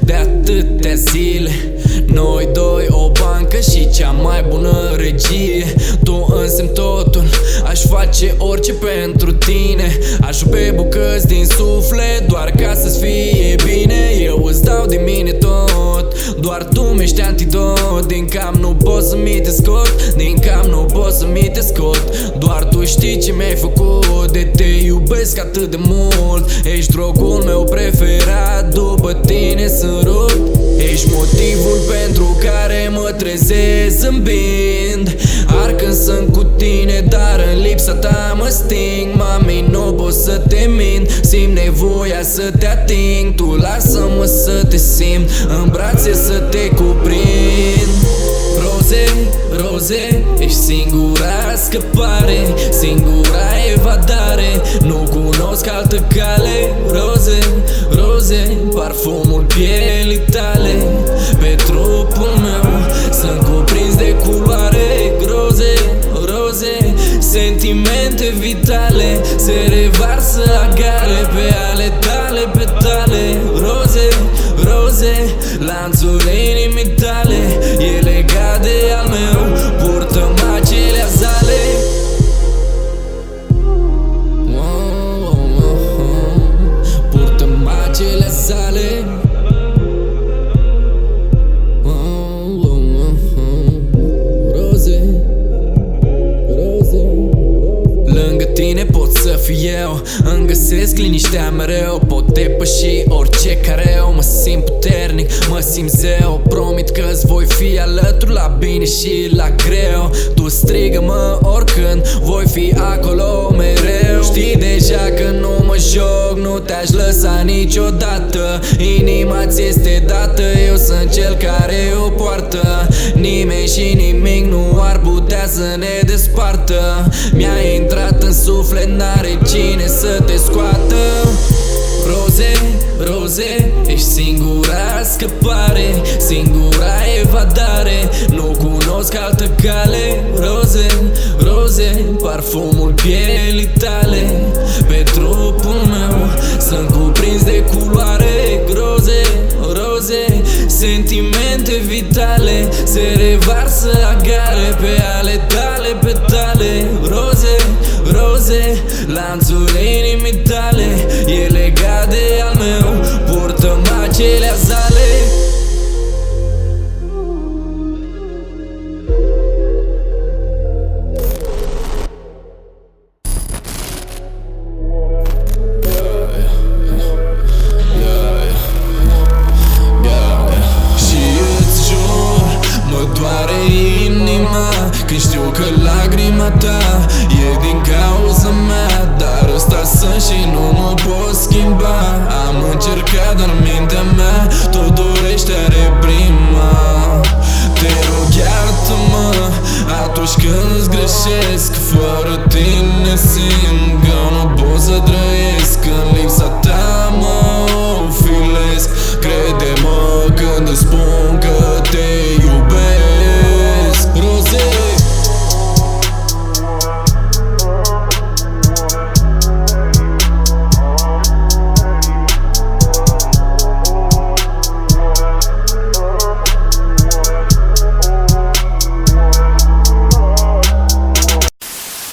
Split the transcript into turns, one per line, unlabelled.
de atâtea zile. Noi doi, o bancă și cea mai bună regie. Tu însemn totul, aș face orice pentru tine. Aș pe bucăți din suflet, doar ca să-ți fie bine. Eu îți dau din mine tot, doar tu mi-ești antidot Din cam nu pot să mi te scot, din cam nu pot să mi te scot. Doar tu știi ce mi-ai făcut, de te iubesc atât de mult. Ești drogul meu preferat, după tine sunt rupt. Ești motivul pentru care mă trezesc zâmbind Arcând sunt cu tine, dar în lipsa ta mă sting. Mami, nu pot să te mint. Simt nevoia să te ating. Tu lasă-mă să te simt. În brațe să te cuprind. Roze, roze, ești singura scăpare. Singura evadare. Nu cunosc altă cale. Roze, roze, parfumul sentimente vitale Se revarsă agale pe ale tale petale Roze, roze, lanțul inimii tale E legat de al meu Purtăm acelea zale. Purtăm acelea zale eu Îmi găsesc liniștea mereu Pot depăși orice careu. Mă simt puternic, mă simt zeu. Promit că-ți voi fi alături la bine și la greu. Tu strigă-mă oricând Voi fi acolo mereu. Știi deja că nu mă joc Nu te-aș lăsa niciodată. Inima ți este dată Eu sunt cel care o poartă. Nimeni și nimic nu ar putea să ne despartă. Mi-a intrat în suflet, n-are cine să te scoată. Roze, roze, ești singura scăpare Singura evadare, nu cunosc altă cale Roze, roze, parfumul pielii tale. Pe trupul meu sunt cuprins de culoare Groze, roze, sentimente vitale Se revarsă agale pe ale tale purtăm acelea zale. Și îți jur, mă doare inima Când știu că lagrima ta Iartă-mă atunci când îți greșesc Fără tine simt că nu pot să trăiesc. În lipsa ta